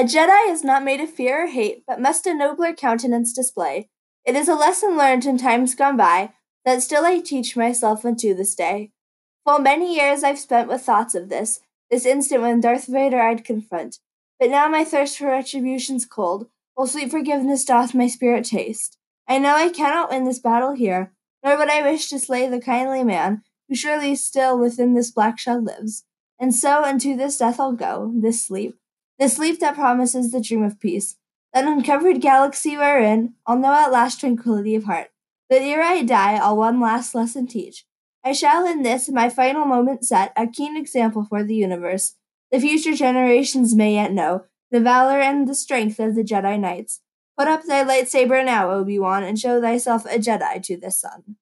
A Jedi is not made of fear or hate, but must a nobler countenance display. It is a lesson learned in times gone by that still I teach myself unto this day. Full many years I've spent with thoughts of this, this instant when Darth Vader I'd confront. But now my thirst for retribution's cold, while sweet forgiveness doth my spirit taste. I know I cannot win this battle here, nor would I wish to slay the kindly man who surely still within this black shell lives. And so unto this death I'll go, this sleep, this sleep that promises the dream of peace, that uncovered galaxy wherein I'll know at last tranquillity of heart. But ere I die, I'll one last lesson teach. I shall in this, my final moment, set a keen example for the universe. The future generations may yet know the valor and the strength of the Jedi Knights. Put up thy lightsaber now, Obi Wan, and show thyself a Jedi to the sun.